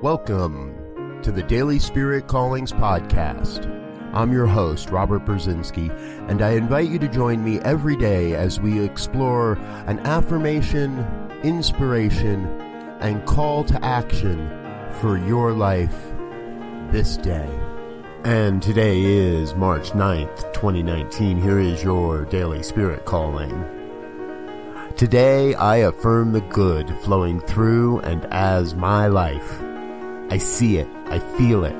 Welcome to the Daily Spirit Callings Podcast. I'm your host, Robert Brzezinski, and I invite you to join me every day as we explore an affirmation, inspiration, and call to action for your life this day. And today is March 9th, 2019. Here is your Daily Spirit Calling. Today I affirm the good flowing through and as my life. I see it. I feel it.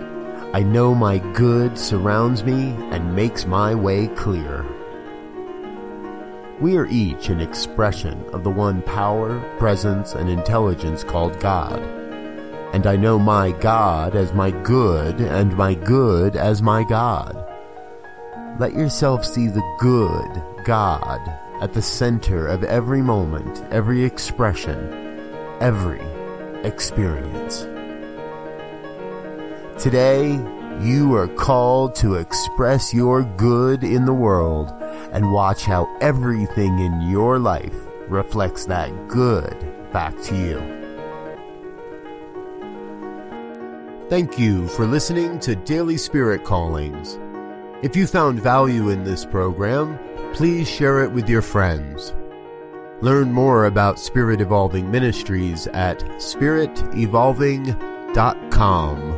I know my good surrounds me and makes my way clear. We are each an expression of the one power, presence, and intelligence called God. And I know my God as my good and my good as my God. Let yourself see the good God at the center of every moment, every expression, every experience. Today, you are called to express your good in the world and watch how everything in your life reflects that good back to you. Thank you for listening to Daily Spirit Callings. If you found value in this program, please share it with your friends. Learn more about Spirit Evolving Ministries at spiritevolving.com.